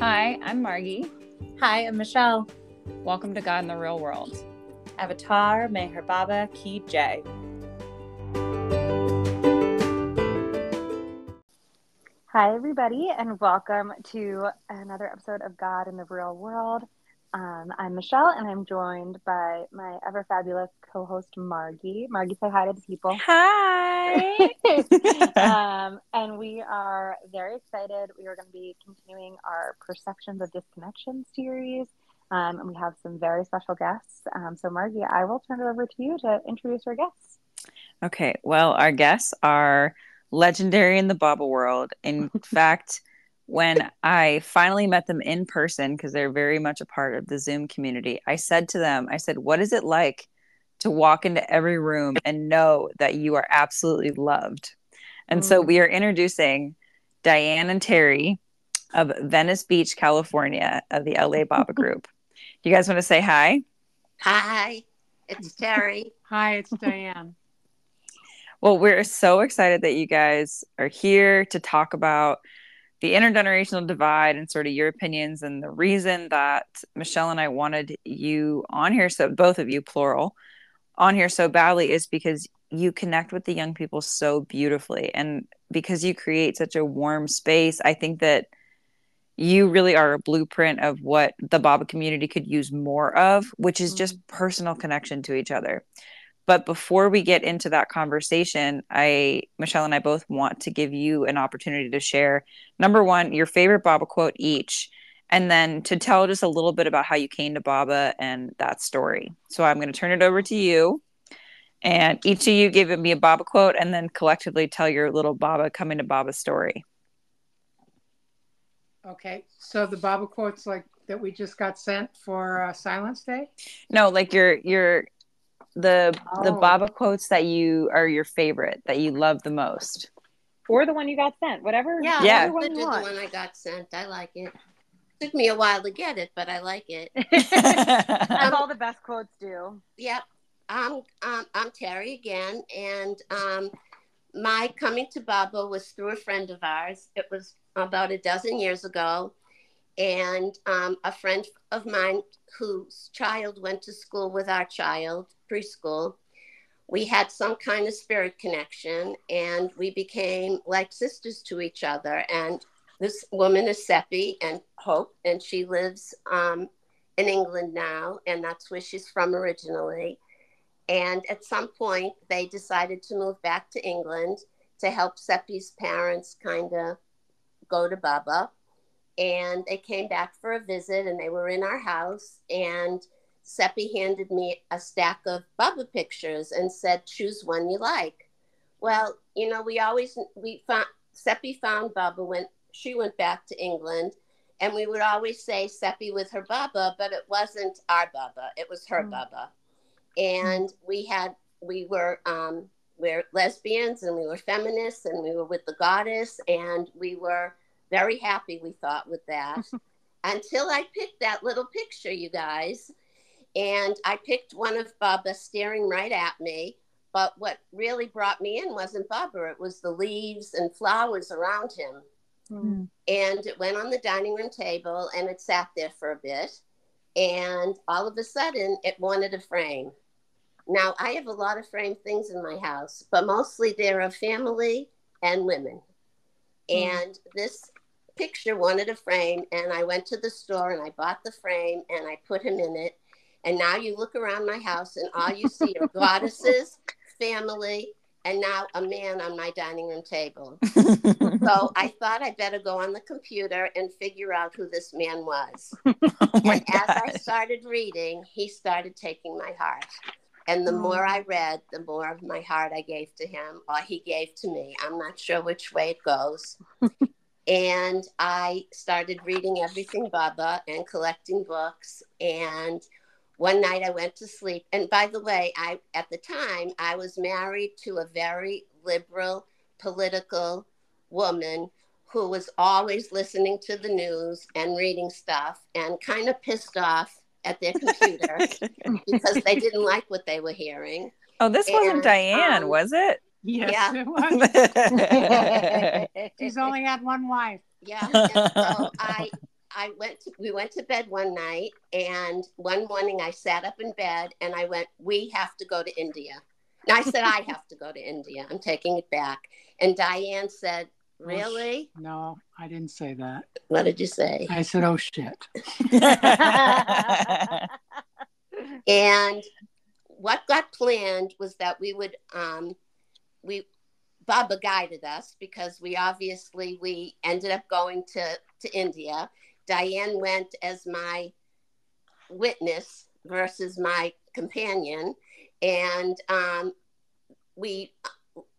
Hi, I'm Margi. Hi, I'm Michelle. Welcome to God in the Real World. Avatar Meher Baba Ki Jai. Hi, everybody, and welcome to another episode of God in the Real World. Um, I'm Michelle, and I'm joined by my ever fabulous co host, Margi. Margi, say hi to the people. Hi. um, and we are very excited. We are going to be continuing our Perceptions of Disconnection series. Um, and we have some very special guests. Um, so, Margi, I will turn it over to you to introduce our guests. Okay. Well, our guests are legendary in the Baba world. In fact, when I finally met them in person, because they're very much a part of the Zoom community, I said to them, I said, What is it like to walk into every room and know that you are absolutely loved? And mm. so we are introducing Dyan and Terri of Venice Beach, California, of the LA Baba Group. You guys want to say hi? Hi, it's Terri. hi, it's Dyan. Well, we're so excited that you guys are here to talk about the intergenerational divide and sort of your opinions and the reason that Michelle and I wanted you on here so both of you plural on here so badly is because you connect with the young people so beautifully and because you create such a warm space I think that you really are a blueprint of what the Baba community could use more of which is just mm-hmm. personal connection to each other but before we get into that conversation, I, Michelle and I both want to give you an opportunity to share number one, your favorite Baba quote each, and then to tell just a little bit about how you came to Baba and that story. So I'm going to turn it over to you. And each of you give me a Baba quote and then collectively tell your little Baba coming to Baba story. Okay. So the Baba quotes like that we just got sent for uh, Silence Day? No, like your your the oh. the Baba quotes that you are your favorite that you love the most, or the one you got sent, whatever. Yeah, yeah. One the one I got sent. I like it. Took me a while to get it, but I like it. As all the best quotes do. Yep. I'm um, I'm Terri again, and um, my coming to Baba was through a friend of ours. It was about a dozen years ago, and um, a friend of mine whose child went to school with our child preschool, we had some kind of spirit connection and we became like sisters to each other. And this woman is Seppi and Hope, and she lives um, in England now, and that's where she's from originally. And at some point, they decided to move back to England to help Seppi's parents kind of go to Baba. And they came back for a visit, and they were in our house. And Seppi handed me a stack of Baba pictures and said, choose one you like. Well, you know, we always, we found, Seppi found Baba when she went back to England. And we would always say Seppi with her Baba, but it wasn't our Baba, it was her mm. Baba. And we had, we were, um, we're lesbians and we were feminists and we were with the goddess and we were very happy, we thought, with that. Until I picked that little picture, you guys. And I picked one of Baba staring right at me. But what really brought me in wasn't Baba, it was the leaves and flowers around him. Mm. And it went on the dining room table and it sat there for a bit. And all of a sudden, it wanted a frame. Now, I have a lot of framed things in my house, but mostly they're of family and women. Mm. And this picture wanted a frame. And I went to the store and I bought the frame and I put him in it. And now you look around my house and all you see are goddesses, family, and now a man on my dining room table. so I thought I'd better go on the computer and figure out who this man was. Oh and as I started reading, he started taking my heart. And the oh. more I read, the more of my heart I gave to him, or he gave to me. I'm not sure which way it goes. And I started reading everything Baba and collecting books. And one night I went to sleep. And by the way, I at the time I was married to a very liberal political woman who was always listening to the news and reading stuff and kind of pissed off at their computer because they didn't like what they were hearing. Oh, this and, wasn't Dyan, um, was it? Yes, yeah. it was. She's only had one wife. Yeah. so I I went to, we went to bed one night and one morning I sat up in bed and I went, we have to go to India. And I said, I have to go to India. I'm taking it back. And Dyan said, really? No, I didn't say that. What did you say? I said, oh shit. and what got planned was that we would um, we Baba guided us because we obviously we ended up going to to India. Dyan went as my witness versus my companion, and um, we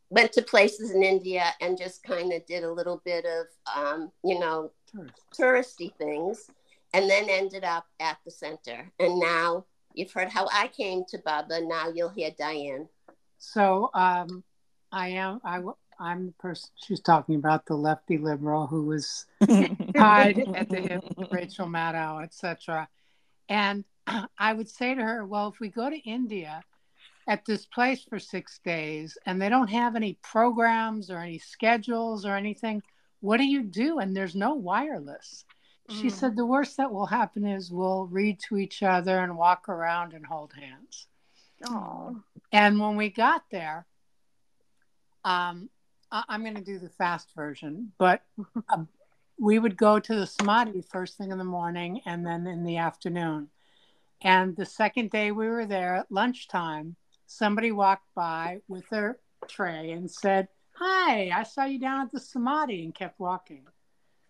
went to places in India and just kind of did a little bit of um, you know Tourist. touristy things, and then ended up at the center. And now you've heard how I came to Baba. Now you'll hear Dyan. So um, I am I I'm the person she's talking about, the lefty liberal who was tied at the hip, with Rachel Maddow, etc. And I would say to her, well, if we go to India at this place for six days and they don't have any programs or any schedules or anything, what do you do? And there's no wireless. She Mm. said the worst that will happen is we'll read to each other and walk around and hold hands. Oh. And when we got there, um, I- I'm going to do the fast version, but um, we would go to the Samadhi first thing in the morning and then in the afternoon. And the second day we were there at lunchtime, somebody walked by with their tray and said, Hi, I saw you down at the Samadhi and kept walking.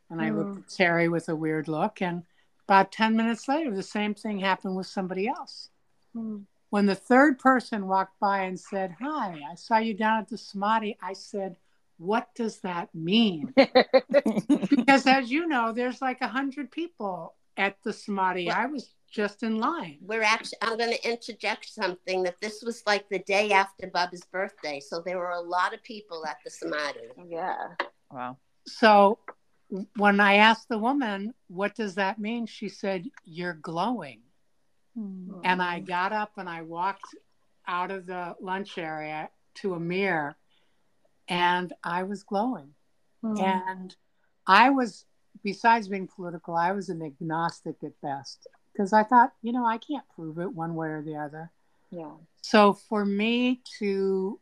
And I looked at Terri with a weird look. And about 10 minutes later, the same thing happened with somebody else. Mm. When the third person walked by and said, Hi, I saw you down at the Samadhi, I said, What does that mean? because as you know, there's like a hundred people at the Samadhi. I was just in line. We're actually, I'm going to interject something that this was like the day after Bubba's birthday. So there were a lot of people at the Samadhi. yeah. wow. So when I asked the woman, What does that mean? She said, You're glowing. And I got up and I walked out of the lunch area to a mirror and I was glowing. Mm. And I was, besides being political, I was an agnostic at best because I thought, you know, I can't prove it one way or the other. Yeah. So for me to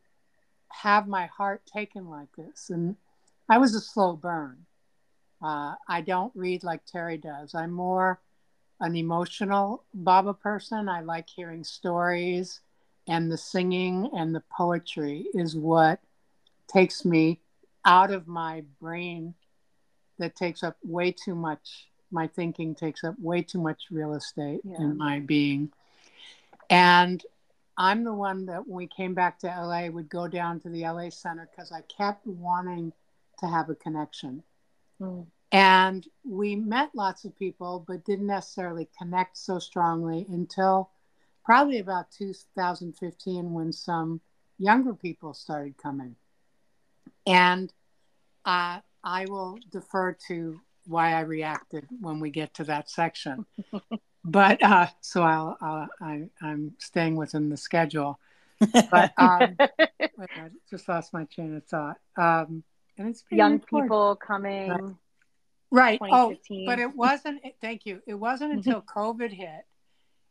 have my heart taken like this, and I was a slow burn. Uh, I don't read like Terri does. I'm more an emotional Baba person. I like hearing stories, and the singing and the poetry is what takes me out of my brain that takes up way too much. My thinking takes up way too much real estate Yeah. in my being. And I'm the one that when we came back to LA would go down to the LA Center because I kept wanting to have a connection. Mm. And we met lots of people, but didn't necessarily connect so strongly until probably about 2015 when some younger people started coming. And uh, I will defer to why I reacted when we get to that section. but uh, so I'll, I'll, I, I'm staying within the schedule. But um, I just lost my train of thought. Um, and it's Young recorded. people coming. Right. Oh, but it wasn't. Thank you. It wasn't until COVID hit,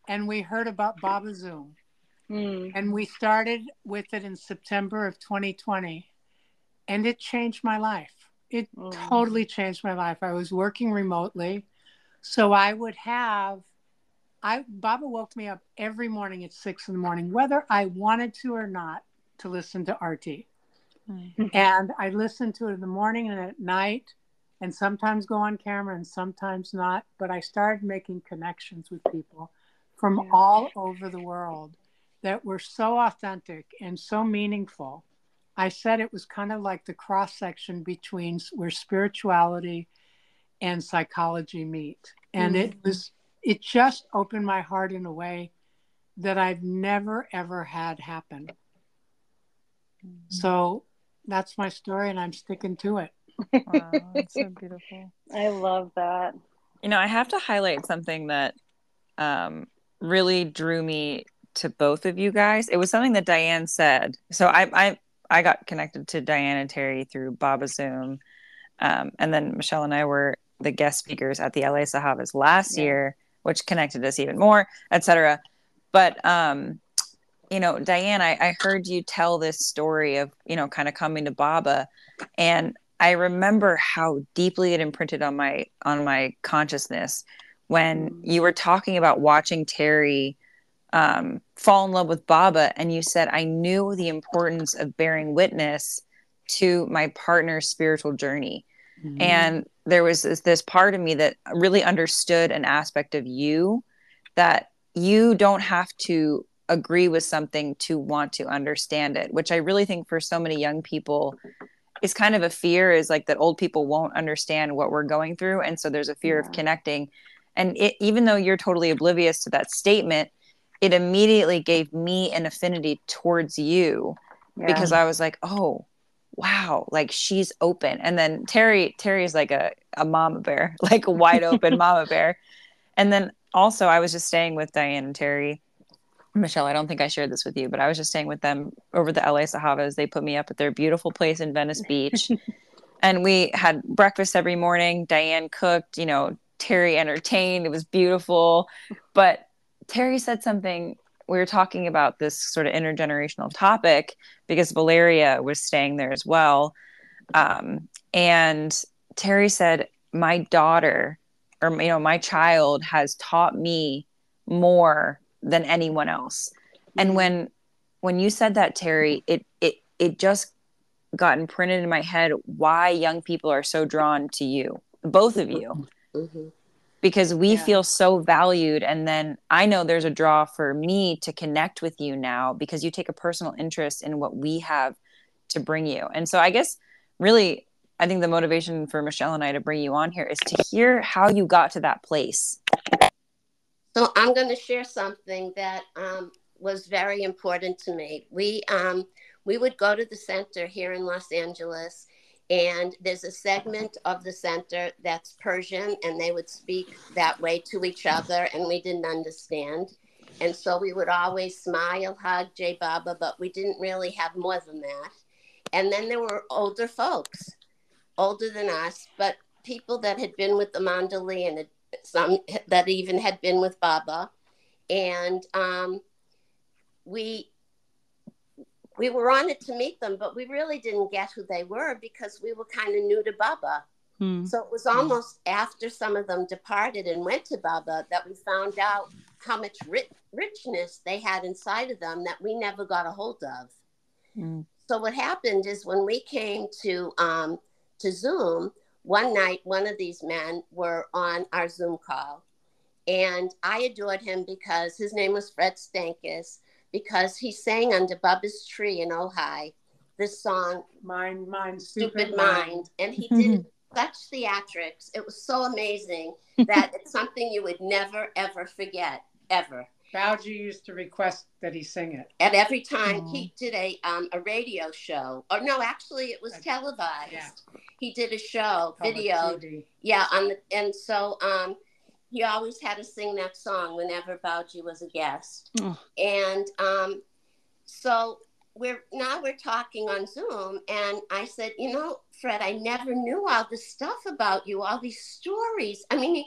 and we heard about Baba Zoom, Mm. and we started with it in September of 2020, and it changed my life. It Mm. totally changed my life. I was working remotely, so I would have. I Baba woke me up every morning at six in the morning, whether I wanted to or not, to listen to RT. And I listened to it in the morning and at night, and sometimes go on camera and sometimes not. But I started making connections with people from Yeah. all over the world that were so authentic and so meaningful. I said it was kind of like the cross section between where spirituality and psychology meet. And it mm. was, it just opened my heart in a way that I've never, ever had happen. Mm. So that's my story, and I'm sticking to it. Wow, that's so beautiful. I love that. You know, I have to highlight something that um, really drew me to both of you guys. It was something that Dyan said. So I I I got connected to Dyan and Terri through Baba Zoom, um, and then Michelle and I were the guest speakers at the LA Sahavas last Yeah. year, which connected us even more, etc. But um, you know, Dyan, I, I heard you tell this story of, you know, kind of coming to Baba. And I remember how deeply it imprinted on my on my consciousness when you were talking about watching Terri um, fall in love with Baba, and you said, I knew the importance of bearing witness to my partner's spiritual journey. Mhm. And there was this, this part of me that really understood an aspect of you that you don't have to agree with something to want to understand it, which I really think for so many young people is kind of a fear is like that old people won't understand what we're going through. And so there's a fear Yeah. of connecting. And it, even though you're totally oblivious to that statement, it immediately gave me an affinity towards you Yeah. because I was like, oh, wow, like she's open. And then Terri, Terri is like a, a mama bear, like a wide open mama bear. And then also, I was just staying with Dyan and Terri. Michelle, I don't think I shared this with you, but I was just staying with them over the LA Sahavas. They put me up at their beautiful place in Venice Beach. and we had breakfast every morning. Dyan cooked, you know, Terri entertained. It was beautiful. But Terri said something. We were talking about this sort of intergenerational topic because Valeria was staying there as well. Um, and Terri said, My daughter, or, you know, my child has taught me more than anyone else. And when when you said that, Terri, it it it just got imprinted in my head why young people are so drawn to you, both of you Mhm. because we Yeah. feel so valued and then i know there's a draw for me to connect with you now because you take a personal interest in what we have to bring you and so i guess really i think the motivation for michelle and i to bring you on here is to hear how you got to that place So I'm going to share something that um, was very important to me. We um, we would go to the center here in Los Angeles, and there's a segment of the center that's Persian, and they would speak that way to each other, and we didn't understand. And so we would always smile, hug Jai Baba, but we didn't really have more than that. And then there were older folks, older than us, but people that had been with the Mandali and had some that even had been with Baba, and um, we we were on it to meet them, but we really didn't get who they were because we were kind of new to Baba. So it was almost after some of them departed and went to Baba that we found out how much ri- richness they had inside of them that we never got a hold of. Mm. So what happened is when we came to um, to Zoom one night, one of these men were on our Zoom call, and I adored him because his name was Fred Stankus because he sang under Bubba's tree in Ojai this song Mind, mind, Stupid, stupid, Mind, and he did such theatrics. It was so amazing that it's something you would never ever forget ever. Bhauji used to request that he sing it. And every time Aw. he did a um, a radio show, or no, actually it was televised. yeah. He did a show, Public video, yeah, on the, and so um, he always had to sing that song whenever Bhauji was a guest. Oh. And um, so we're now we're talking on Zoom, and I said, you know, Fred, I never knew all this stuff about you, all these stories. I mean,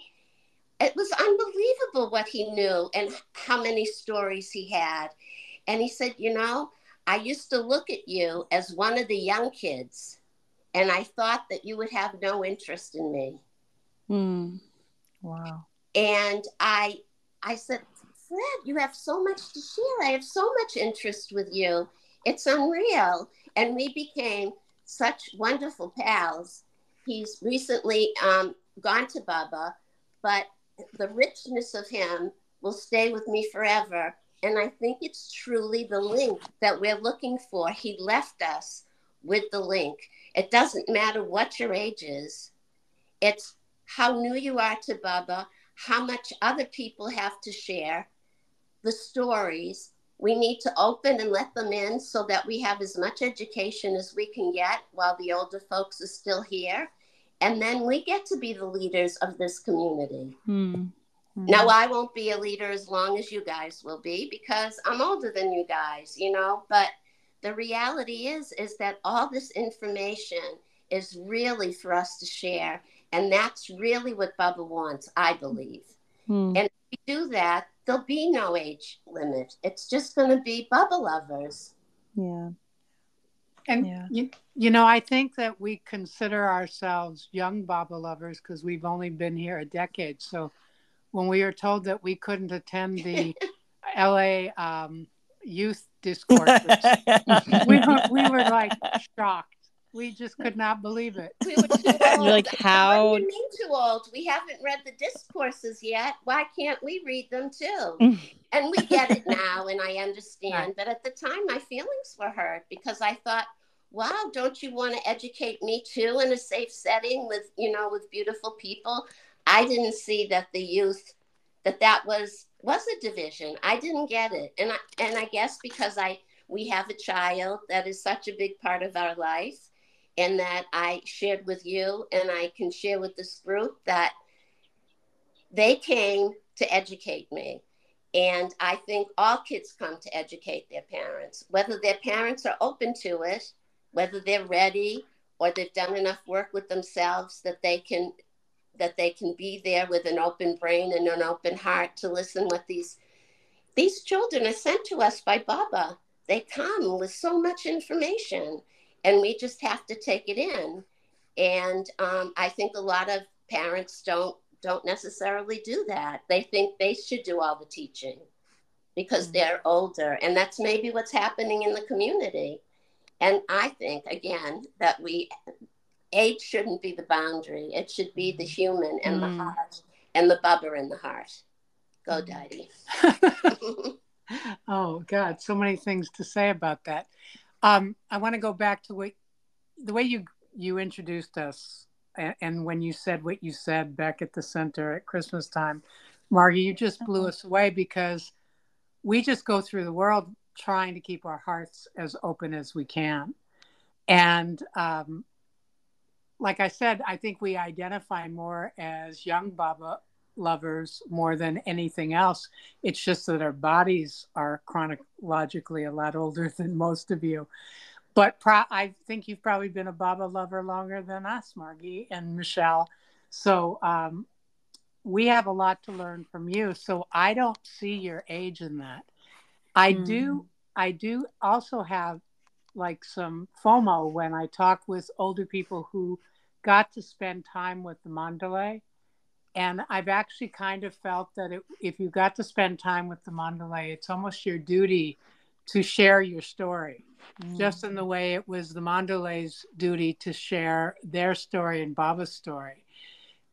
it was unbelievable what he knew and how many stories he had. And he said, you know, I used to look at you as one of the young kids, and I thought that you would have no interest in me. wow and I I said, Fred, you have so much to share. I have so much interest with you. It's unreal. And we became such wonderful pals. He's recently um, gone to Baba, but the richness of him will stay with me forever. And I think it's truly the link that we're looking for. He left us with the link. It doesn't matter what your age is, it's how new you are to Baba, how much other people have to share, the stories. We need to open and let them in so that we have as much education as we can get while the older folks are still here. And then we get to be the leaders of this community. Now, I won't be a leader as long as you guys will be because I'm older than you guys, you know, but the reality is is that all this information is really for us to share And that's really what Bubba wants, I believe. Hmm. And if we do that, there'll be no age limit. It's just going to be Bubba lovers. Yeah. And yeah. You, you know, I think that we consider ourselves young Baba lovers because we've only been here a decade. So when we were told that we couldn't attend the LA um, youth discourses, we, were, we were like shocked. We just could not believe it. We were too old. Like, how? What do you mean too old? We haven't read the discourses yet. Why can't we read them too? and we get it now, and I understand. Right. But at the time, my feelings were hurt because I thought, wow, don't you want to educate me too in a safe setting with, you know, with beautiful people? I didn't see that the youth that that was was a division. I didn't get it. And I, and I guess because I we have a child that is such a big part of our life and that I shared with you and I can share with this group that they came to educate me. And I think all kids come to educate their parents, whether their parents are open to it whether they're ready or they've done enough work with themselves that they can that they can be there with an open brain and an open heart to listen what these these children are sent to us by baba they come with so much information and we just have to take it in and um, i think a lot of parents don't don't necessarily do that they think they should do all the teaching because mm-hmm. they're older and that's maybe what's happening in the community and I think, again, that we, age shouldn't be the boundary. It should be the human and mm. the heart and the bubber in the heart. Go, Daddy. oh, God, so many things to say about that. Um, I want to go back to what, the way you, you introduced us and, and when you said what you said back at the center at Christmas time. Margi, you just blew uh-huh. us away because we just go through the world trying to keep our hearts as open as we can. And um, like I said, I think we identify more as young Baba lovers more than anything else. It's just that our bodies are chronologically a lot older than most of you. But pro- I think you've probably been a Baba lover longer than us, Margi and Michelle. So um, we have a lot to learn from you. So I don't see your age in that. I mm. do I do also have like some FOMO when I talk with older people who got to spend time with the Mandali. And I've actually kind of felt that it, if you got to spend time with the Mandali, it's almost your duty to share your story, mm. just in the way it was the Mandali's duty to share their story and Baba's story.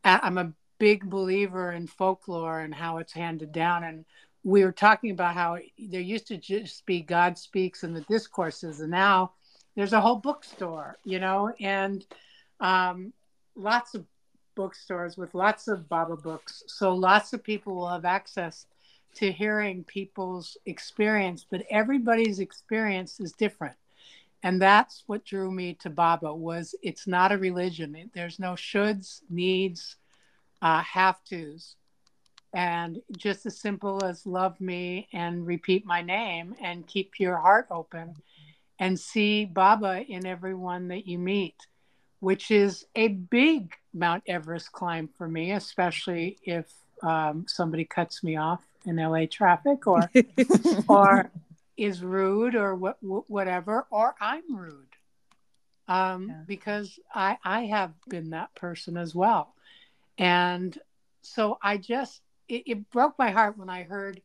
I'm a big believer in folklore and how it's handed down. And we were talking about how there used to just be God speaks in the discourses, and now there's a whole bookstore, you know, and um, lots of bookstores with lots of Baba books. So lots of people will have access to hearing people's experience, but everybody's experience is different. And that's what drew me to Baba was it's not a religion. There's no shoulds, needs, uh, have tos and just as simple as love me and repeat my name and keep your heart open and see Baba in everyone that you meet, which is a big Mount Everest climb for me, especially if um, somebody cuts me off in LA traffic or or is rude or what, whatever, or I'm rude. Um, yeah. Because I, I have been that person as well. And so I just it, it broke my heart when I heard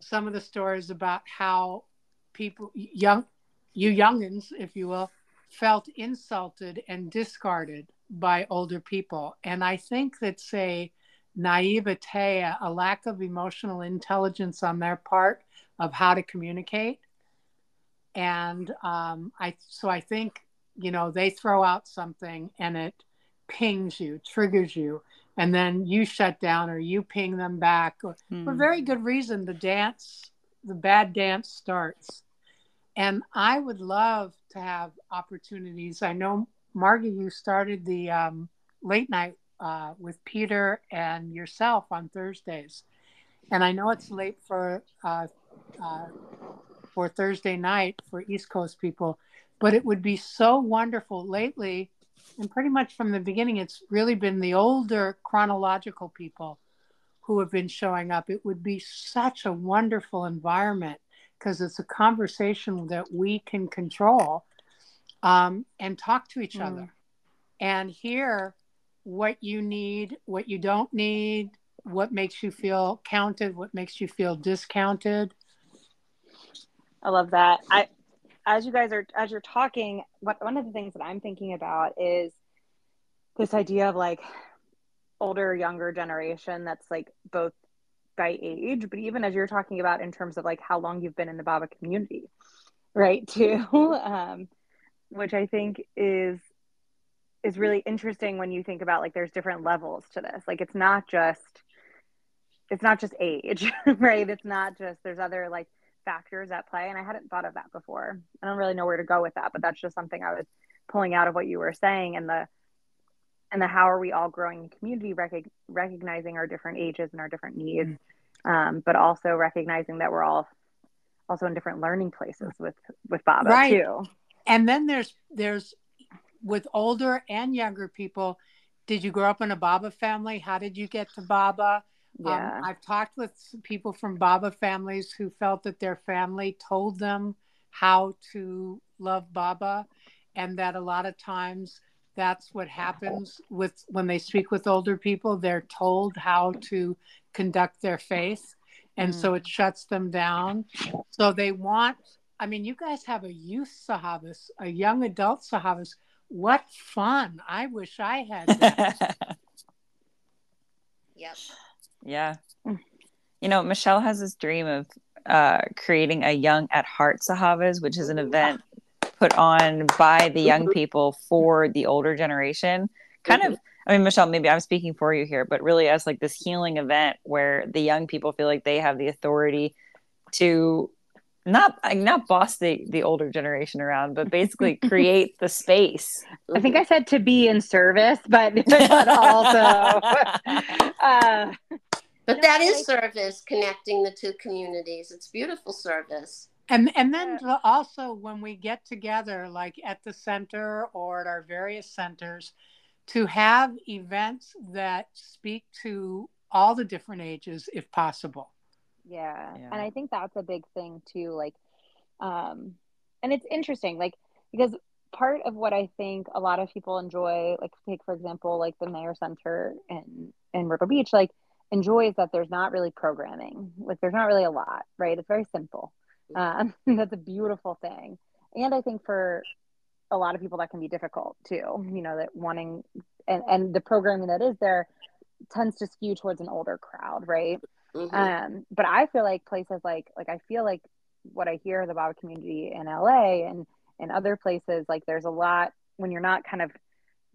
some of the stories about how people, young, you youngins, if you will, felt insulted and discarded by older people. And I think that, say, naivete, a lack of emotional intelligence on their part of how to communicate. And um, I, so I think, you know, they throw out something and it pings you, triggers you, and then you shut down or you ping them back or mm. for very good reason the dance the bad dance starts and i would love to have opportunities. I know margi you started the um, late night uh, with peter and yourself on thursdays. And i know it's late for uh, uh, for thursday night for east coast people but it would be so wonderful. Lately and pretty much from the beginning, it's really been the older chronological people who have been showing up. It would be such a wonderful environment because it's a conversation that we can control um, and talk to each mm. other and hear what you need, what you don't need, what makes you feel counted, what makes you feel discounted. I love that. I as you guys are as you're talking, what one of the things that I'm thinking about is this idea of like older younger generation that's like both by age, but even as you're talking about in terms of like how long you've been in the Baba community, right? Too, um, which I think is is really interesting when you think about like there's different levels to this. Like it's not just it's not just age, right? It's not just there's other like factors at play, and I hadn't thought of that before. I don't really know where to go with that, but that's just something I was pulling out of what you were saying and the and the how are we all growing in community rec- recognizing our different ages and our different needs mm-hmm. um, but also recognizing that we're all also in different learning places with with baba right. too and then there's there's with older and younger people did you grow up in a baba family how did you get to baba um, yeah. Um, I've talked with people from Baba families who felt that their family told them how to love Baba, and that a lot of times that's what happens with when they speak with older people they're told how to conduct their faith. And mm. so it shuts them down. So they want i mean you guys have a youth sahavas a young adult sahavas what fun. I wish i had that. Yep. Yeah. You know michelle has this dream of uh, creating a young at heart sahavas which is an event put on by the young mm-hmm. people for the older generation kind mm-hmm. of i mean michelle maybe i'm speaking for you here but really as like this healing event where the young people feel like they have the authority to not not boss the the older generation around but basically create the space i think i said to be in service but, but also uh, but that is service connecting the two communities it's beautiful service and and then also when we get together like at the center or at our various centers to have events that speak to all the different ages if possible yeah. yeah. and i think that's a big thing too like um and it's interesting like because part of what i think a lot of people enjoy like take for example like the Meher center in in myrtle beach like enjoys that there's not really programming like there's not really a lot right it's very simple um, that's a beautiful thing. And I think for a lot of people that can be difficult too, you know, that wanting and, and the programming that is there tends to skew towards an older crowd, right? Mm-hmm. Um, but I feel like places like like I feel like what I hear the Baba community in LA and and other places, like there's a lot when you're not kind of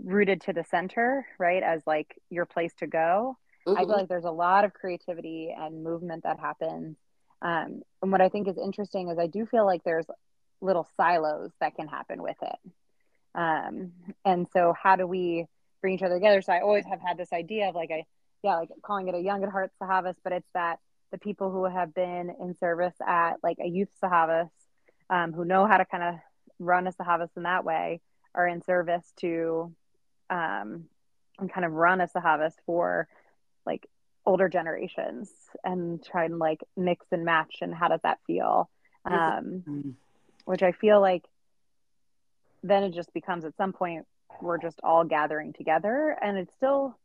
rooted to the center, right, as like your place to go. Mm-hmm. I feel mm-hmm. like there's a lot of creativity and movement that happens um, and what I think is interesting is I do feel like there's little silos that can happen with it. Um, and so how do we bring each other together? So I always have had this idea of like a, yeah, like calling it a young at heart Sahavas, but it's that the people who have been in service at like a youth Sahavas, um, who know how to kind of run a Sahavas in that way are in service to, um, and kind of run a Sahavas for like older generations and try and like mix and match and how does that feel um, mm-hmm. which i feel like then it just becomes at some point we're just all gathering together and it's still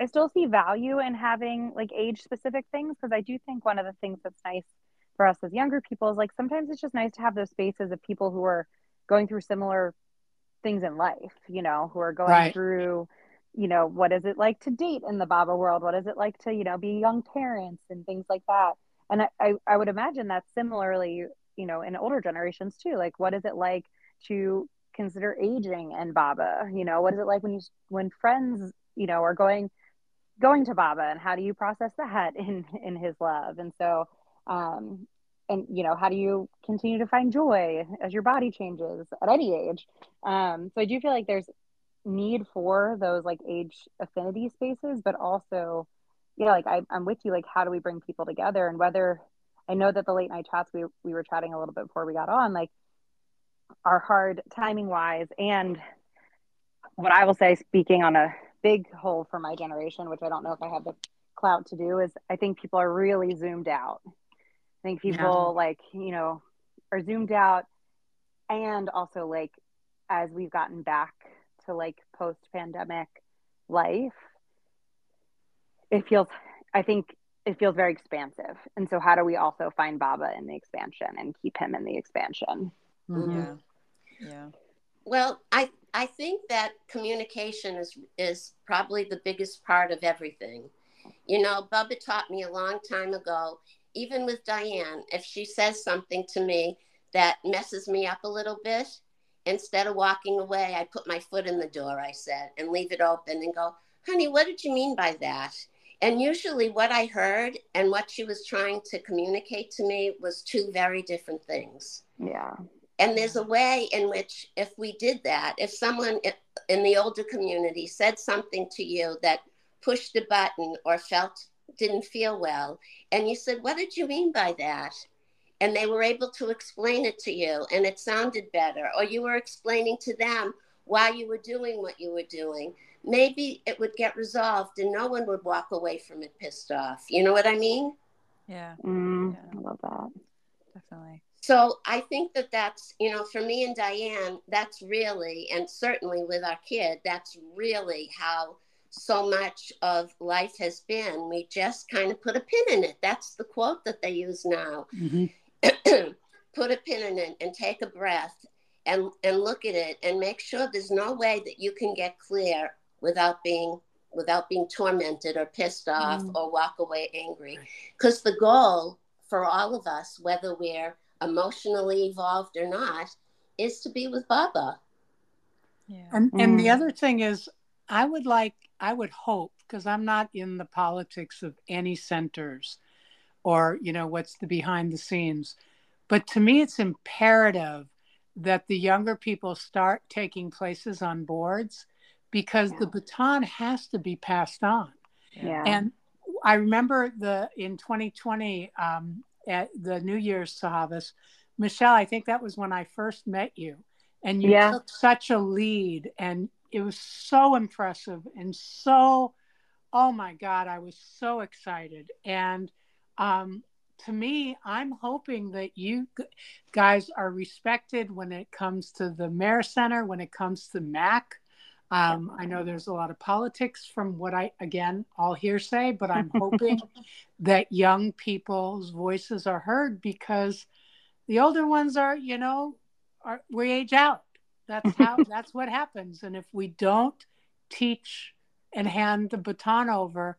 i still see value in having like age specific things because i do think one of the things that's nice for us as younger people is like sometimes it's just nice to have those spaces of people who are going through similar things in life you know who are going right. through you know, what is it like to date in the Baba world? What is it like to, you know, be young parents and things like that? And I, I, I would imagine that similarly, you know, in older generations too. Like, what is it like to consider aging and Baba? You know, what is it like when you when friends, you know, are going going to Baba, and how do you process that in in his love? And so, um, and you know, how do you continue to find joy as your body changes at any age? Um, so I do feel like there's need for those like age affinity spaces, but also, yeah, like I, I'm with you. Like, how do we bring people together? And whether I know that the late night chats we we were chatting a little bit before we got on, like, are hard timing wise, and what I will say, speaking on a big hole for my generation, which I don't know if I have the clout to do, is I think people are really zoomed out. I think people yeah. like, you know, are zoomed out and also like as we've gotten back to like post pandemic life, it feels I think it feels very expansive. And so how do we also find Baba in the expansion and keep him in the expansion? Mm-hmm. Yeah. Yeah. Well, I I think that communication is is probably the biggest part of everything. You know, Bubba taught me a long time ago, even with Dyan, if she says something to me that messes me up a little bit, instead of walking away, I put my foot in the door, I said, and leave it open and go, honey, what did you mean by that? And usually, what I heard and what she was trying to communicate to me was two very different things. Yeah. And there's a way in which, if we did that, if someone in the older community said something to you that pushed a button or felt didn't feel well, and you said, What did you mean by that? And they were able to explain it to you, and it sounded better, or you were explaining to them why you were doing what you were doing maybe it would get resolved and no one would walk away from it pissed off. You know what I mean? Yeah. Mm, yeah. I love that. Definitely. So I think that that's, you know, for me and Dyan, that's really, and certainly with our kid, that's really how so much of life has been. We just kind of put a pin in it. That's the quote that they use now. Mm-hmm. put a pin in it and take a breath and, and look at it and make sure there's no way that you can get clear without being without being tormented or pissed off mm. or walk away angry because the goal for all of us whether we're emotionally evolved or not is to be with baba yeah. and and the mm. other thing is i would like i would hope because i'm not in the politics of any centers or you know what's the behind the scenes but to me it's imperative that the younger people start taking places on boards because yeah. the baton has to be passed on. Yeah. And I remember the in 2020 um, at the New Year's Sahavas, Michelle. I think that was when I first met you, and you yeah. took such a lead, and it was so impressive and so. Oh my God, I was so excited. And um, to me, I'm hoping that you guys are respected when it comes to the Meher Center, when it comes to MAC, um, I know there's a lot of politics from what I, again, all hearsay, but I'm hoping that young people's voices are heard because the older ones are, you know, are, we age out. That's how, that's what happens. And if we don't teach and hand the baton over,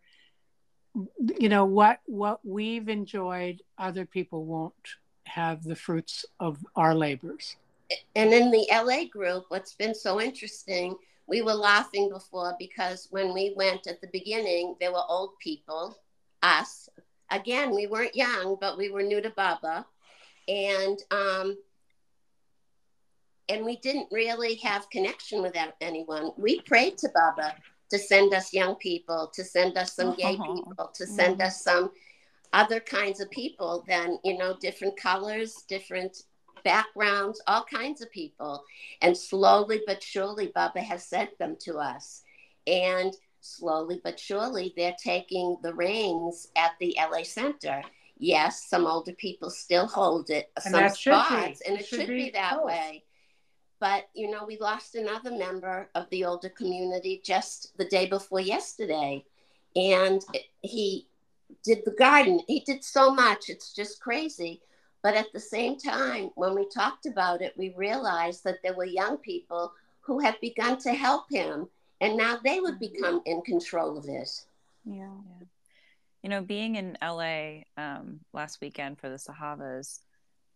you know, what, what we've enjoyed, other people won't have the fruits of our labors. And in the LA group, what's been so interesting we were laughing before because when we went at the beginning, there were old people, us. Again, we weren't young, but we were new to Baba. And um, and we didn't really have connection with anyone. We prayed to Baba to send us young people, to send us some gay uh-huh. people, to send us some other kinds of people than you know different colors, different backgrounds, all kinds of people. And slowly but surely, Baba has sent them to us. And slowly but surely, they're taking the reins at the LA Center. Yes, some older people still hold it, and some spots, and it, it should, should, be, be that close. way. But, you know, we lost another member of the older community just the day before yesterday. And he did the garden. He did so much. It's just crazy. But at the same time, when we talked about it, we realized that there were young people who had begun to help him, and now they would mm-hmm. become in control of it. Yeah. yeah. You know, being in LA um, last weekend for the Sahavas,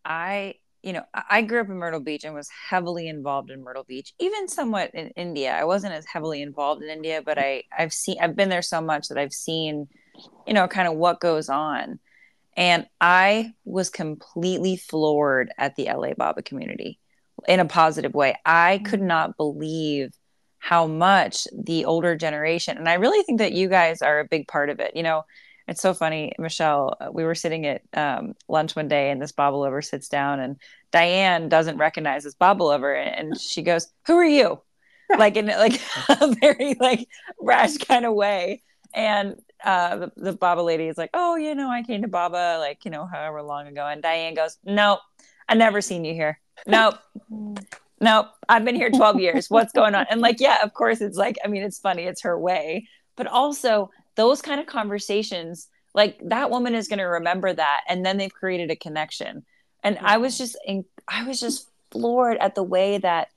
I, you know, I grew up in Myrtle Beach and was heavily involved in Myrtle Beach, even somewhat in India. I wasn't as heavily involved in India, but I, I've seen, I've been there so much that I've seen, you know, kind of what goes on. And I was completely floored at the LA Baba community in a positive way. I could mm-hmm. not believe how much the older generation, and I really think that you guys are a big part of it. You know, it's so funny, Michelle. Uh, we were sitting at um, lunch one day, and this Baba lover sits down, and Dyan doesn't recognize this Baba lover, and she goes, "Who are you?" like in like a very like rash kind of way. And uh, the, the Baba lady is like, oh, you know, I came to Baba like, you know, however long ago. And Dyan goes, nope, I never seen you here. Nope. nope. I've been here 12 years. What's going on? And like, yeah, of course, it's like, I mean, it's funny. It's her way. But also, those kind of conversations, like that woman is going to remember that. And then they've created a connection. And yeah. I was just, in, I was just floored at the way that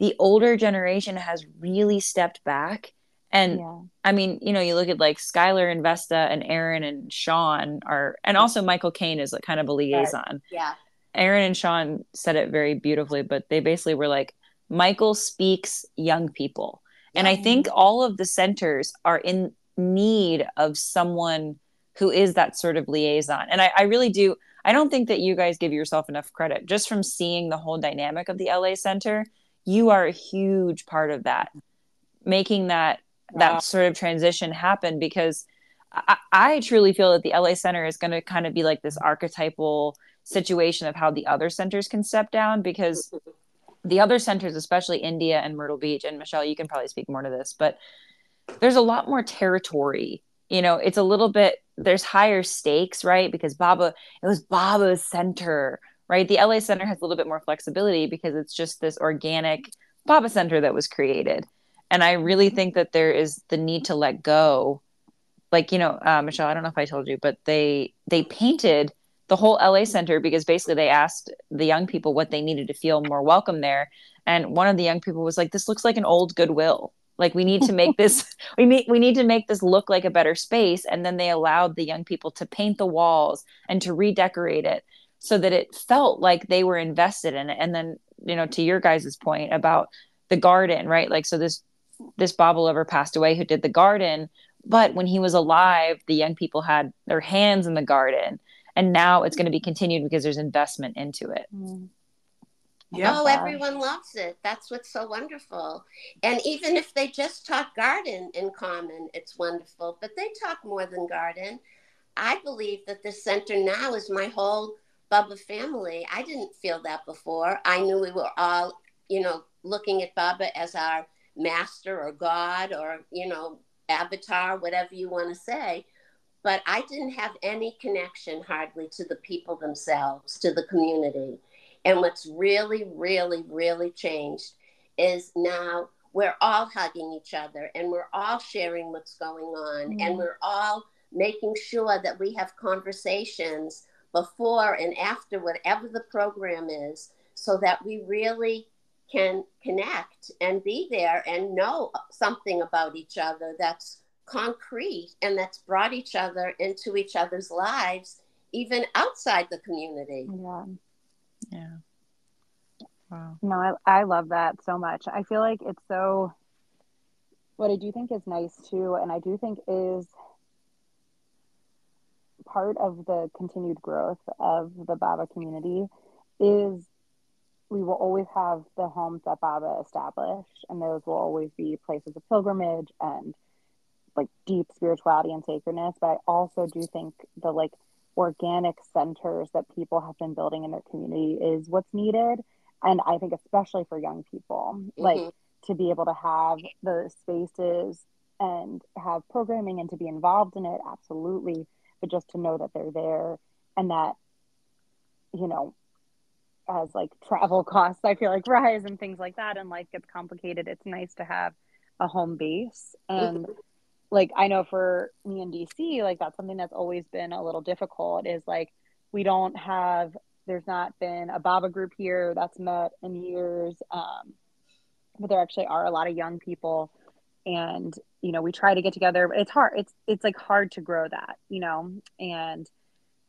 the older generation has really stepped back and yeah. I mean, you know, you look at like Skylar and Vesta and Aaron and Sean are, and also Michael Kane is like kind of a liaison. Yeah. Aaron and Sean said it very beautifully, but they basically were like, Michael speaks young people. And I think all of the centers are in need of someone who is that sort of liaison. And I, I really do. I don't think that you guys give yourself enough credit just from seeing the whole dynamic of the LA Center. You are a huge part of that, making that that sort of transition happen because I, I truly feel that the LA Center is going to kind of be like this archetypal situation of how the other centers can step down because mm-hmm. the other centers, especially India and Myrtle Beach, and Michelle, you can probably speak more to this, but there's a lot more territory. You know, it's a little bit, there's higher stakes, right? Because Baba, it was Baba's center, right? The LA Center has a little bit more flexibility because it's just this organic Baba Center that was created and i really think that there is the need to let go like you know uh, michelle i don't know if i told you but they they painted the whole la center because basically they asked the young people what they needed to feel more welcome there and one of the young people was like this looks like an old goodwill like we need to make this we meet we need to make this look like a better space and then they allowed the young people to paint the walls and to redecorate it so that it felt like they were invested in it and then you know to your guys' point about the garden right like so this this Baba lover passed away who did the garden. But when he was alive, the young people had their hands in the garden. And now it's going to be continued because there's investment into it. Mm. Oh, everyone loves it. That's what's so wonderful. And even if they just talk garden in common, it's wonderful. But they talk more than garden. I believe that the center now is my whole Baba family. I didn't feel that before. I knew we were all, you know, looking at Baba as our master or God or, you know, avatar, whatever you want to say. But I didn't have any connection hardly to the people themselves, to the community. And what's really, really, really changed is now we're all hugging each other and we're all sharing what's going on mm. and we're all making sure that we have conversations before and after whatever the program is so that we really can connect and be there and know something about each other that's concrete and that's brought each other into each other's lives even outside the community yeah yeah wow no I, I love that so much i feel like it's so what i do think is nice too and i do think is part of the continued growth of the baba community is we will always have the homes that Baba established, and those will always be places of pilgrimage and like deep spirituality and sacredness. But I also do think the like organic centers that people have been building in their community is what's needed. And I think, especially for young people, mm-hmm. like to be able to have the spaces and have programming and to be involved in it, absolutely. But just to know that they're there and that, you know, as like travel costs i feel like rise and things like that and life gets complicated it's nice to have a home base and mm-hmm. Like i know for me in dc like that's something that's always been a little difficult is like we don't have there's not been a baba group here that's met in years um, but there actually are a lot of young people and you know we try to get together But it's hard it's it's like hard to grow that you know and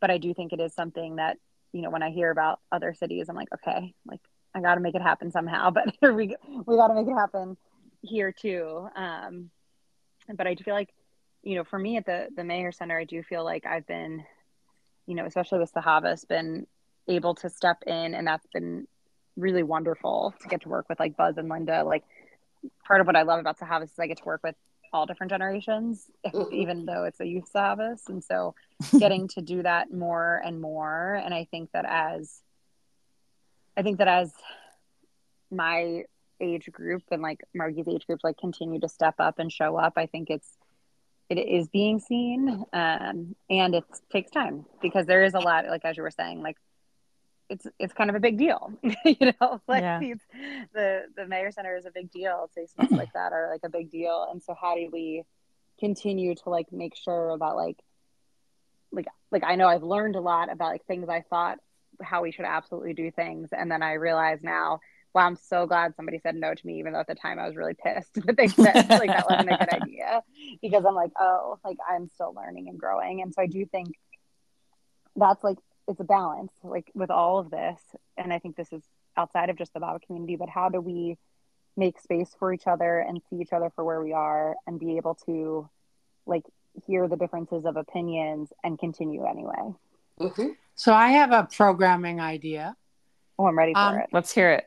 but i do think it is something that you know, when I hear about other cities, I'm like, okay, like I got to make it happen somehow. But we we got to make it happen here too. Um, but I do feel like, you know, for me at the the Meher Center, I do feel like I've been, you know, especially with Sahavas, been able to step in, and that's been really wonderful to get to work with like Buzz and Linda. Like part of what I love about Sahavas is I get to work with all different generations, even though it's a youth service. And so getting to do that more and more. And I think that as, I think that as my age group and like Margi's age group like continue to step up and show up, I think it's it is being seen um, and it takes time because there is a lot like as you were saying like it's it's kind of a big deal you know like Yeah. these, the the Meher center is a big deal. Placements like that are like a big deal. And so how do we continue to like make sure that like like like i know i've learned a lot about like things i thought how we should absolutely do things. And then i realize now wow i'm so glad somebody said no to me even though at the time i was really pissed that they said like that wasn't a good idea because i'm like oh like i'm still learning and growing and so i do think that's like it's a balance like with all of this and i think this is outside of just the Baba community but how do we make space for each other and see each other for where we are and be able to like hear the differences of opinions and continue anyway Mhm. So I have a programming idea. oh i'm ready for Um, it Let's hear it.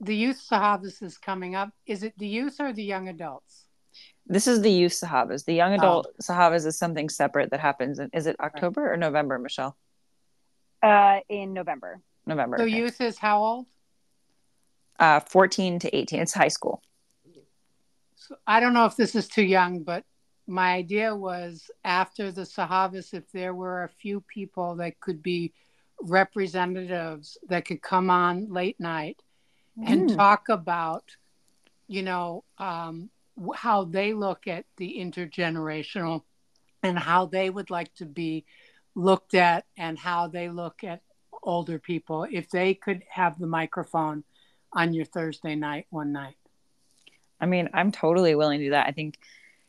The youth Sahavas is coming up. Is it the youth or the young adults? This is the youth Sahavas. The young Oh. adult Sahavas is something separate that happens. In, is it October or November, Michelle? uh in november November. So okay. youth is how old? uh, 14 to 18. It's high school. So I don't know if this is too young, but my idea was after the Sahavas, if there were a few people that could be representatives that could come on late night and Mm. talk about, you know, um, how they look at the intergenerational and how they would like to be looked at and how they look at older people if they could have the microphone on your Thursday night one night. I mean, I'm totally willing to do that. I think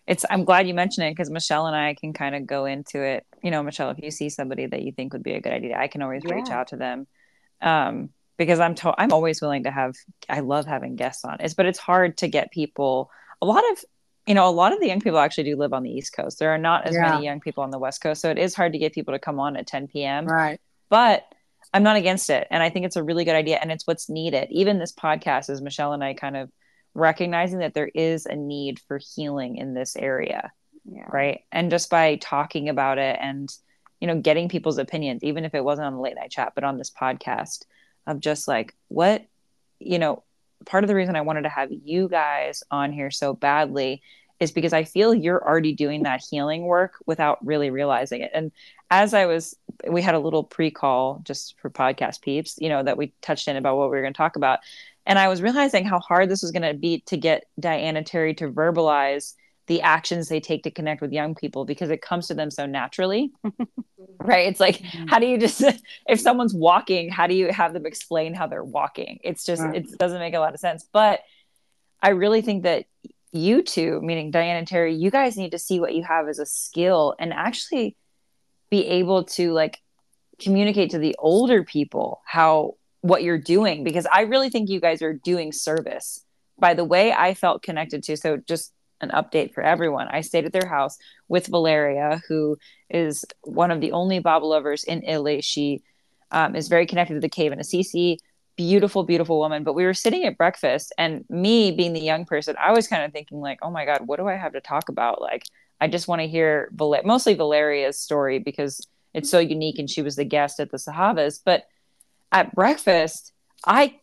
it's, I'm glad you mentioned it because Michelle and I can kind of go into it. You know, Michelle, if you see somebody that you think would be a good idea, I can always reach out to them. Um, because I'm to- I'm always willing to have I love having guests on. It's but it's hard to get people a lot of you know, a lot of the young people actually do live on the East Coast. There are not as Yeah. many young people on the West Coast. So it is hard to get people to come on at 10 p.m. Right. but I'm not against it. And I think it's a really good idea and it's what's needed. Even this podcast is Michelle and I kind of recognizing that there is a need for healing in this area, yeah right? And just by talking about it and, you know, getting people's opinions, even if it wasn't on the late night chat, but on this podcast of just like, what, you know, part of the reason I wanted to have you guys on here so badly is because I feel you're already doing that healing work without really realizing it. And as I was, we had a little pre call just for podcast peeps, you know, that we touched in about what we were going to talk about. And I was realizing how hard this was going to be to get Dyan and Terri to verbalize the actions they take to connect with young people because it comes to them so naturally. right. It's like, mm-hmm. how do you just, if someone's walking, how do you have them explain how they're walking? It's just, Right. it doesn't make a lot of sense. But I really think that you two, meaning Dyan and Terri, you guys need to see what you have as a skill and actually be able to like communicate to the older people how what you're doing because I really think you guys are doing service by the way I felt connected to. So just an update for everyone. I stayed at their house with Valeria, who is one of the only Baba lovers in Italy. She um, is very connected to the cave in Assisi. Beautiful, beautiful woman. But we were sitting at breakfast, and me being the young person, I was kind of thinking, like, oh my God, what do I have to talk about? Like, I just want to hear Val- mostly Valeria's story because it's so unique and she was the guest at the Sahavas. But at breakfast, I,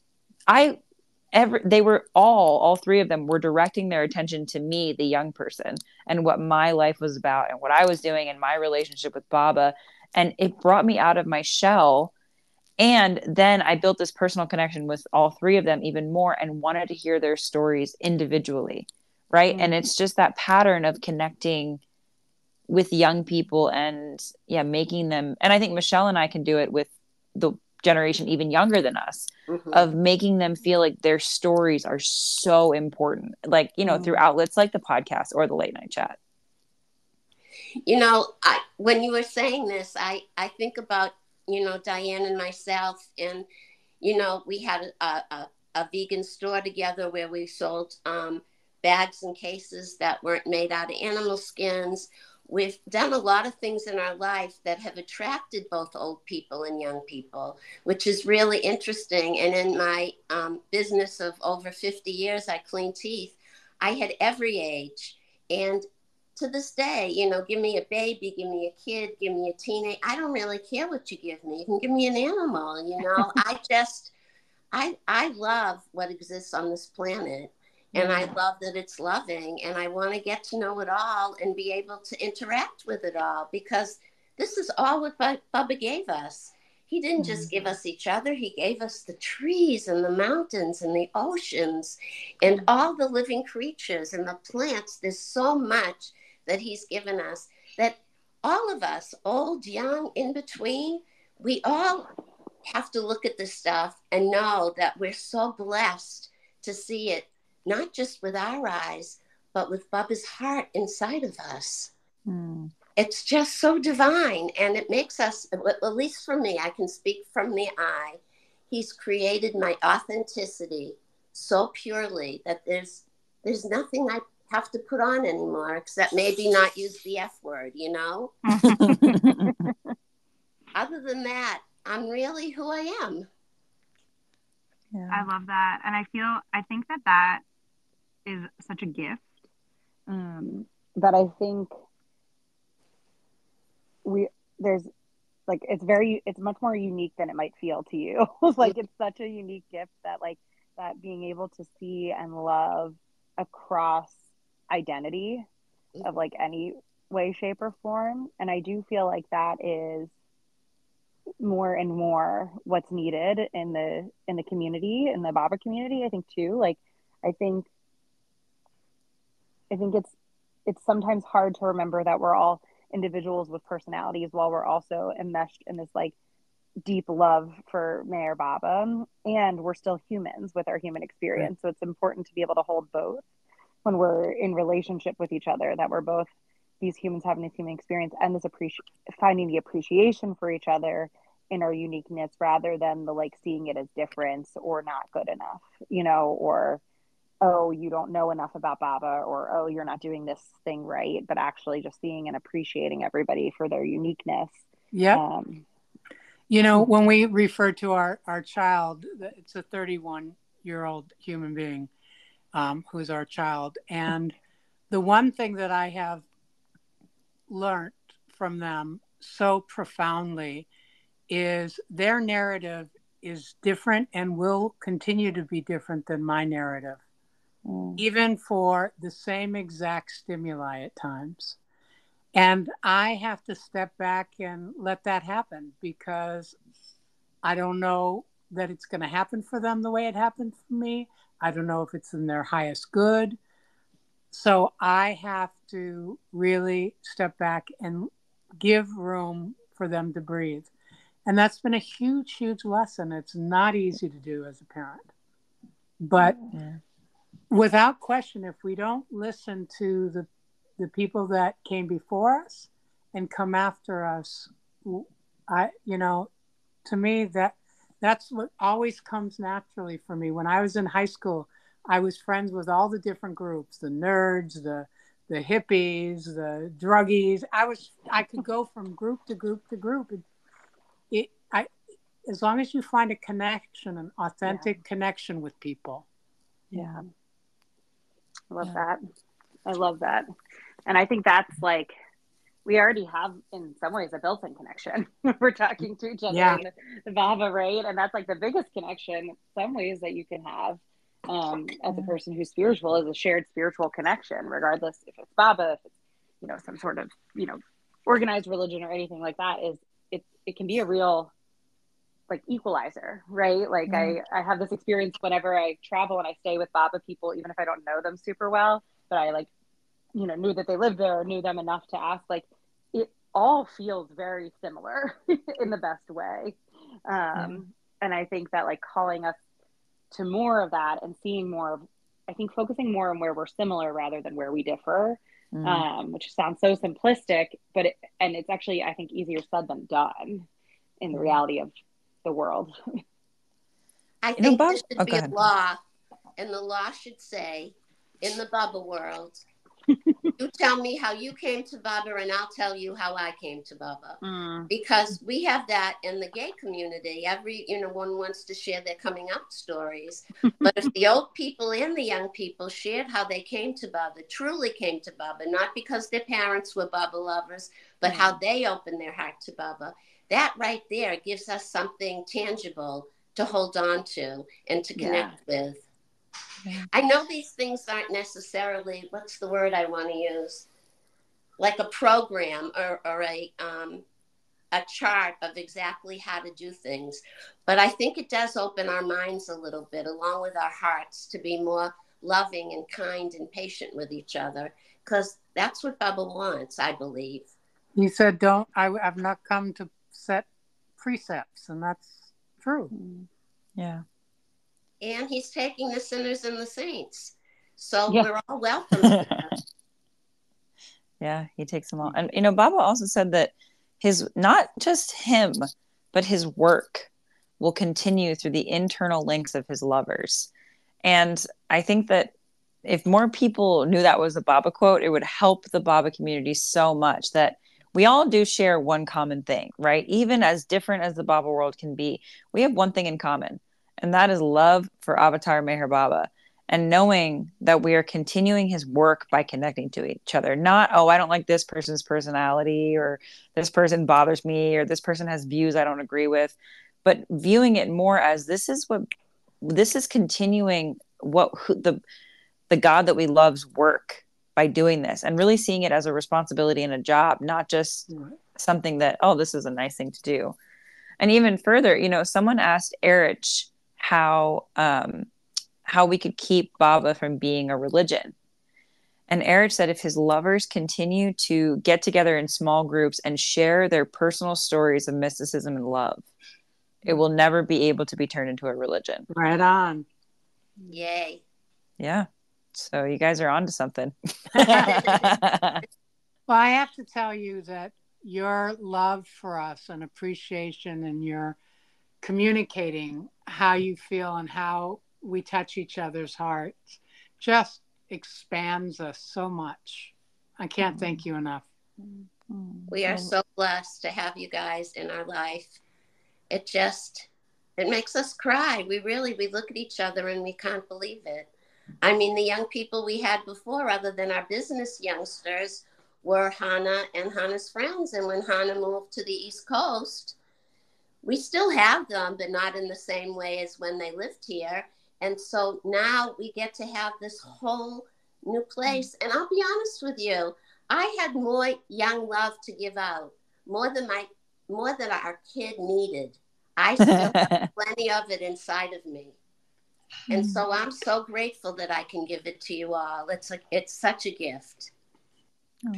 I, every, they were all, all three of them were directing their attention to me, the young person, and what my life was about and what I was doing and my relationship with Baba. And it brought me out of my shell. And then I built this personal connection with all three of them even more and wanted to hear their stories individually. Right. And mm-hmm. it's just that pattern of connecting with young people and yeah, making them. And I think Michelle and I can do it with the generation even younger than us Mhm. of making them feel like their stories are so important like you know Mm. through outlets like the podcast or the late night chat You know, I when you were saying this, I I think about you know Dyan and myself, and you know we had a a, a vegan store together where we sold um, bags and cases that weren't made out of animal skins. We've done a lot of things in our life that have attracted both old people and young people, which is really interesting. And in my um, business of over 50 years, I clean teeth. I had every age. And to this day, you know, give me a baby, give me a kid, give me a teenage. I don't really care what you give me. You can give me an animal, you know. I just, I I love what exists on this planet and I love that it's loving and I want to get to know it all and be able to interact with it all because this is all what Baba gave us. He didn't just give mm-hmm. us each other, he gave us the trees and the mountains and the oceans and all the living creatures and the plants. There's so much that he's given us that all of us, old, young, in between, we all have to look at this stuff and know that we're so blessed to see it, not just with our eyes, but with Baba's heart inside of us. Mm. It's just so divine, and it makes us, at least for me, I can speak from the eye. He's created my authenticity so purely that there's there's nothing I have to put on anymore except maybe not use the F word, you know? Other than that, I'm really who I am. Yeah. I love that. And I feel, I think that that is such a gift um, that I think we, there's like, it's very, it's much more unique than it might feel to you. like, it's such a unique gift that, like, that being able to see and love across identity of like any way, shape, or form. And I do feel like that is more and more what's needed in the in the community in the baba community i think too like i think i think it's it's sometimes hard to remember that we're all individuals with personalities while we're also enmeshed in this like deep love for Meher Baba and we're still humans with our human experience right. so it's important to be able to hold both when we're in relationship with each other that we're both these humans having this human experience and this appreciation finding the appreciation for each other in our uniqueness rather than the like seeing it as difference or not good enough you know or oh you don't know enough about baba or oh you're not doing this thing right but actually just seeing and appreciating everybody for their uniqueness. Yeah um, you know when we refer to our our child it's a 31 year old human being um, who's our child. And the one thing that i have learned from them so profoundly is their narrative is different and will continue to be different than my narrative, mm. even for the same exact stimuli at times. And I have to step back and let that happen because I don't know that it's going to happen for them the way it happened for me. I don't know if it's in their highest good. So I have to really step back and give room for them to breathe. And that's been a huge, huge lesson. It's not easy to do as a parent. But yeah. Without question, if we don't listen to the, the people that came before us and come after us, I, you know, to me, that that's what always comes naturally for me. When I was in high school, I was friends with all the different groups, the nerds, the the hippies, the druggies. I was I could go from group to group to group. It, it I as long as you find a connection, an authentic yeah. connection with people. Yeah. I love yeah. that. I love that. And I think that's like we already have in some ways a built-in connection. We're talking to each other yeah. in the, the Baba, right? And that's like the biggest connection some ways that you can have um, as a person who's spiritual is a shared spiritual connection, regardless if it's Baba, if it's you know some sort of you know organized religion or anything like that. Is it it can be a real like equalizer, right? Like mm-hmm. I I have this experience whenever I travel and I stay with Baba people, even if I don't know them super well, but I like you know knew that they lived there or knew them enough to ask. Like it all feels very similar in the best way. Um, mm-hmm. And I think that like calling us to more of that and seeing more of i think focusing more on where we're similar rather than where we differ mm. um, which sounds so simplistic but it, and it's actually i think easier said than done in the reality of the world i think there should oh, be a law and the law should say in the Baba world you tell me how you came to Baba, and I'll tell you how I came to Baba. Mm. Because we have that in the gay community. Every, you know, one wants to share their coming up stories. but if the old people and the young people shared how they came to Baba, truly came to Baba, not because their parents were Baba lovers, but mm. how they opened their heart to Baba, that right there gives us something tangible to hold on to and to connect yeah. with. Yeah. I know these things aren't necessarily, what's the word I want to use? Like a program or, or a, um, a chart of exactly how to do things. But I think it does open our minds a little bit, along with our hearts, to be more loving and kind and patient with each other, because that's what Baba wants, I believe. He said, "Don't I? I've not come to precepts," and that's true. Yeah. And he's taking the sinners and the saints, so yeah. we're all welcome. yeah, he takes them all, and you know, Baba also said that his not just him, but his work will continue through the internal links of his lovers. And I think that if more people knew that was a Baba quote, it would help the Baba community so much that we all do share one common thing, right? Even as different as the Baba world can be, we have one thing in common, and that is love for Avatar Meher Baba and knowing that we are continuing his work by connecting to each other. Not, oh, I don't like this person's personality, or this person bothers me, or this person has views I don't agree with, but viewing it more as this is what this is continuing what who, the the God that we love's work by doing this and really seeing it as a responsibility and a job, not just right. something that, oh, this is a nice thing to do. And even further, you know, someone asked Eruch how um, how we could keep Baba from being a religion. And Eruch said if his lovers continue to get together in small groups and share their personal stories of mysticism and love, it will never be able to be turned into a religion. Right on. Yay. Yeah. So you guys are on to something. well, I have to tell you that your love for us and appreciation and your communicating how you feel and how we touch each other's hearts just expands us so much. I can't thank mm-hmm. you enough. We are so blessed to have you guys in our life. It just it makes us cry. We really we look at each other and we can't believe it. I mean, the young people we had before, other than our business youngsters, were Hannah and Hannah's friends. And when Hannah moved to the East Coast, we still have them, but not in the same way as when they lived here. And so now we get to have this whole new place. And I'll be honest with you, I had more young love to give out, more than my more than our kid needed. I still have plenty of it inside of me. And so hmm. I'm so grateful that I can give it to you all. It's like it's such a gift. Oh,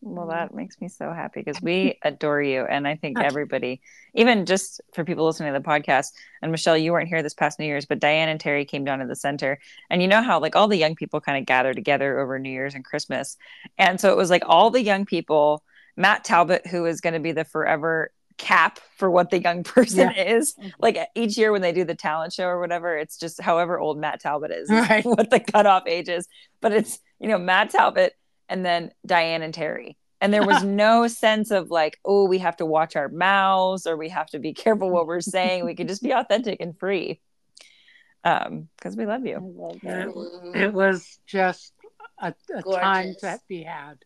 well, that makes me so happy because we adore you. And I think everybody, even just for people listening to the podcast, and Michelle, you weren't here this past New Year's, but Dyan and Terri came down to the center. And you know how, like, all the young people kind of gather together over New Year's and Christmas. And so it was like all the young people, Matt Talbot, who is going to be the forever cap for what the young person yeah. is. Mm-hmm. Like each year when they do the talent show or whatever, it's just however old Matt Talbot is, right. what the cutoff age is. But it's, you know, Matt Talbot and then Dyan and Terri. And there was no sense of like, oh, we have to watch our mouths or we have to be careful what we're saying. We could just be authentic and free. Um, because we love you. Love it. it was just a, a time to be had.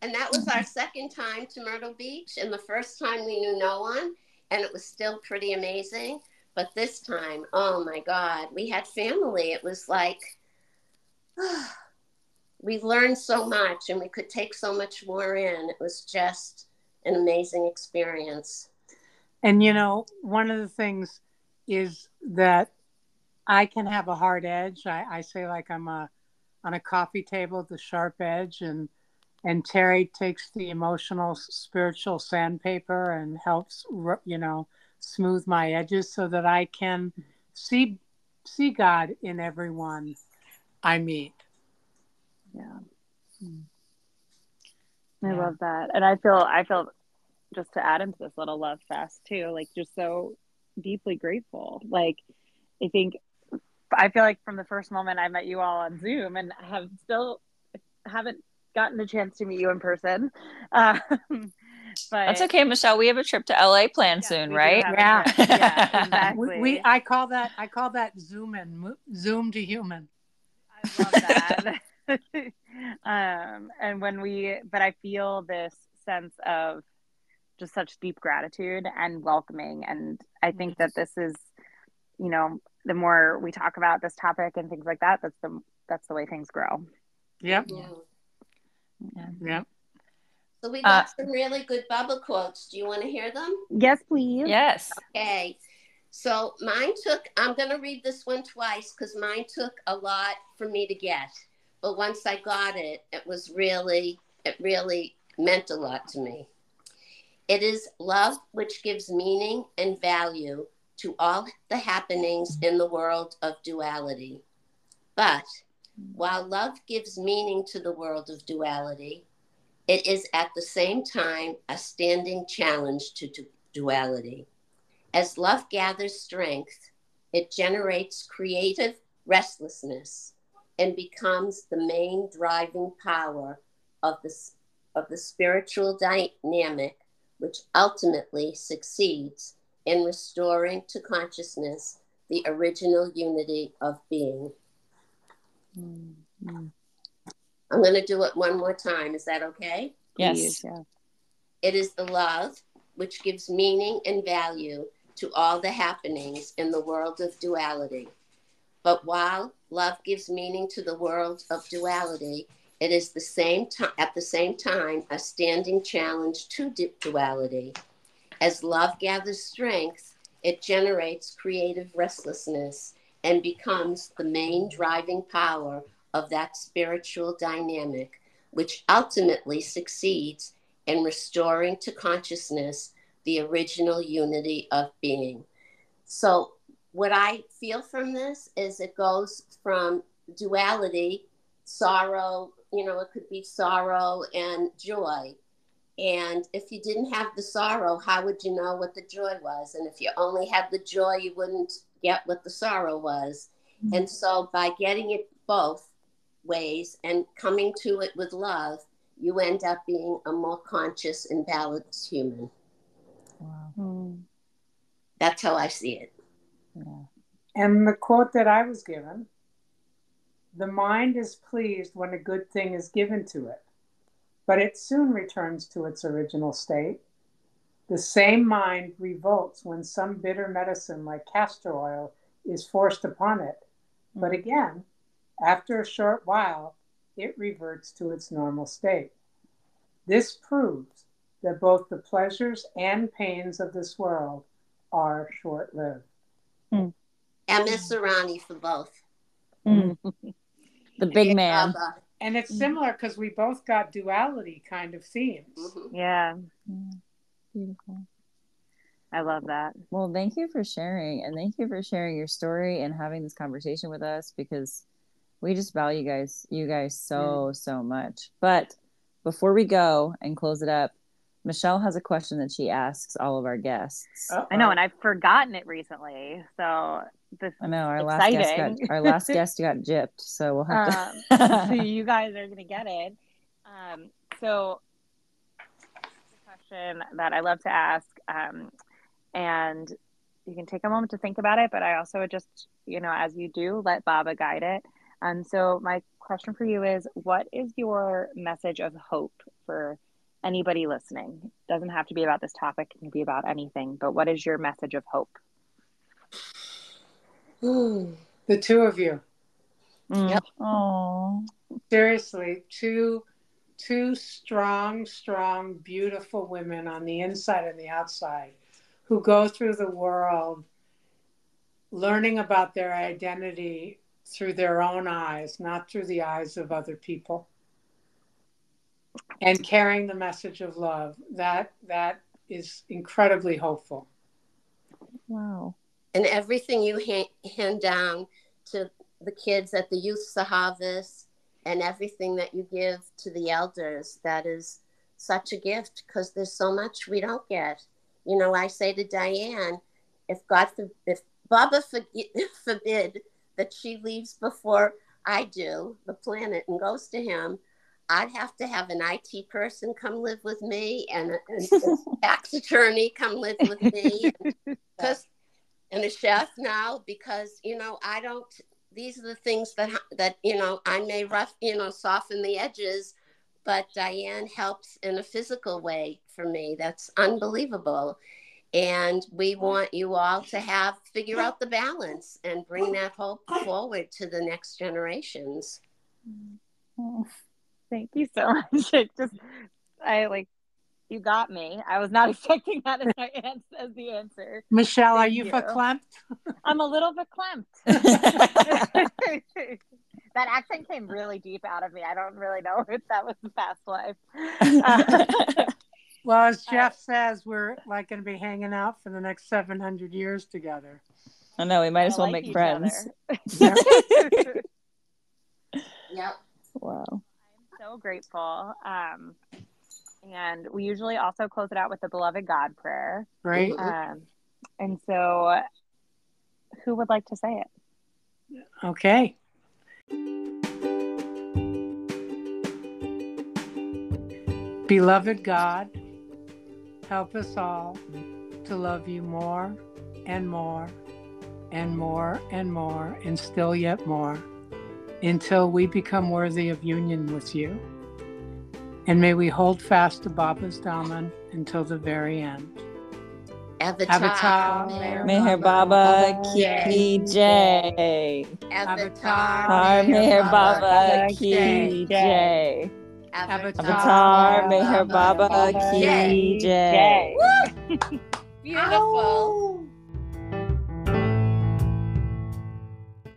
And that was our second time to Myrtle Beach. And the first time we knew no one, and it was still pretty amazing. But this time, oh my God, we had family. It was like, oh, we learned so much and we could take so much more in. It was just an amazing experience. And you know, one of the things is that I can have a hard edge. I, I say like I'm a on a coffee table, the sharp edge, and and Terri takes the emotional, spiritual sandpaper and helps, you know, smooth my edges so that I can see see God in everyone I meet. Yeah. Mm. I yeah. love that. And I feel I feel just to add into this little love fest too, like just so deeply grateful. Like I think I feel like from the first moment I met you all on Zoom and have still haven't gotten a chance to meet you in person. Um, but that's okay, Michelle. We have a trip to LA planned yeah, soon, right? Yeah, yeah, exactly. We, we, I call that I call that zoom in, zoom to human. I love that. um, and when we, but I feel this sense of just such deep gratitude and welcoming, and I think that this is you know, the more we talk about this topic and things like that, that's the that's the way things grow. Yep. Yeah. Yeah. Yep. So we Uh, got some really good Baba quotes. Do you want to hear them? Yes, please. Yes. Okay. So mine took, I'm going to read this one twice because mine took a lot for me to get. But once I got it, it was really, it really meant a lot to me. It is love which gives meaning and value to all the happenings in the world of duality. But while love gives meaning to the world of duality, it is at the same time a standing challenge to du- duality. As love gathers strength, it generates creative restlessness and becomes the main driving power of the, of the spiritual dynamic, which ultimately succeeds in restoring to consciousness the original unity of being. Mm-hmm. I'm going to do it one more time. Is that okay? Yes. Please, yeah. It is the love which gives meaning and value to all the happenings in the world of duality. But while love gives meaning to the world of duality, it is the same time at the same time a standing challenge to du- duality. As love gathers strength, it generates creative restlessness and becomes the main driving power of that spiritual dynamic, which ultimately succeeds in restoring to consciousness the original unity of being. So, what I feel from this is it goes from duality, sorrow, you know, it could be sorrow and joy. And if you didn't have the sorrow, how would you know what the joy was? And if you only had the joy, you wouldn't get what the sorrow was. And so, by getting it both ways and coming to it with love, you end up being a more conscious and balanced human. Wow. Mm. That's how I see it. Yeah. And the quote that I was given the mind is pleased when a good thing is given to it, but it soon returns to its original state. The same mind revolts when some bitter medicine like castor oil is forced upon it, but again, after a short while, it reverts to its normal state. This proves that both the pleasures and pains of this world are short lived. MS Irani for both. Mm. the big man. Baba. And it's similar because we both got duality kind of themes. Mhm. Yeah, Yeah. Beautiful. I love that. Well, thank you for sharing, and thank you for sharing your story and having this conversation with us because we just value guys, you guys so so much. But before we go and close it up, Michelle has a question that she asks all of our guests. Uh-oh. I know, and I've forgotten it recently. So this I know our last guest got our last guest got gypped, so we'll have um, to. so you guys are gonna get it. Um, so question that I love to ask, um, and you can take a moment to think about it. But I also would just, you know, as you do, let Baba guide it. And so my question for you is, what is your message of hope for anybody listening? It doesn't have to be about this topic; it can be about anything. But what is your message of hope? Hmm. The two of you. Yep. Oh, Seriously, two two strong, strong, beautiful women on the inside and the outside who go through the world learning about their identity through their own eyes, not through the eyes of other people. And carrying the message of love. That that is incredibly hopeful. wow. And everything you ha- hand down to the kids at the youth sahavas and everything that you give to the elders, that is such a gift because there's so much we don't get. You know, I say to Dyan, if God, for, if Baba for, forbid that she leaves before I do the planet and goes to him, I'd have to have an IT person come live with me and a, a tax attorney come live with me. Because and a chef now because you know I don't. These are the things that that you know I may rough you know soften the edges, but Dyan helps in a physical way for me. That's unbelievable, And we want you all to have figure out the balance and bring that hope forward to the next generations. Oh, thank you so much. It just, I like, you got me. I was not expecting that as my answer, as the answer. Michelle, are you, you. verklempt? I'm a little verklempt. that accent came really deep out of me. I don't really know if that was the past life. Uh, Well, as Jeff says, we're like going to be hanging out for the next 700 years together. I know we might as well like make friends. Yeah. Yep. Wow. I'm so grateful. Um, and we usually also close it out with the beloved God prayer. Right? Um, and so, who would like to say it? Okay. Beloved God, help us all to love you more and more and more and more and still yet more until we become worthy of union with you. And may we hold fast to Baba's Daman until the very end. Avatar. Avatar, Meher Meher Baba. Baba Ki Jai. Avatar. Har Meher Baba Baba Ki Ki Jai. Avatar. Avatar Meher Baba Ki Jai. Beautiful.